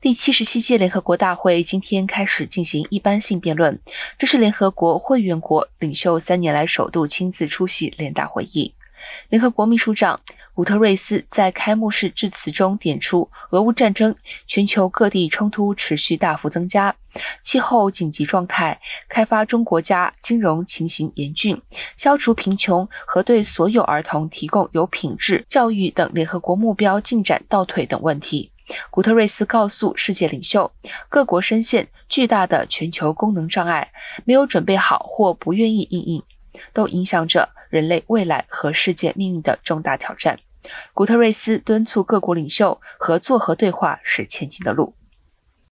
第七十七届联合国大会今天开始进行一般性辩论，这是联合国会员国领袖三年来首度亲自出席联大会议。联合国秘书长古特瑞斯在开幕式致辞中点出，俄乌战争、全球各地冲突持续大幅增加，气候紧急状态、开发中国家金融情形严峻、消除贫穷和对所有儿童提供有品质教育等联合国目标进展倒退等问题。古特瑞斯告诉世界领袖，各国深陷巨大的全球功能障碍，没有准备好或不愿意应应，都影响着人类未来和世界命运的重大挑战。古特瑞斯敦促各国领袖合作和对话是前进的路。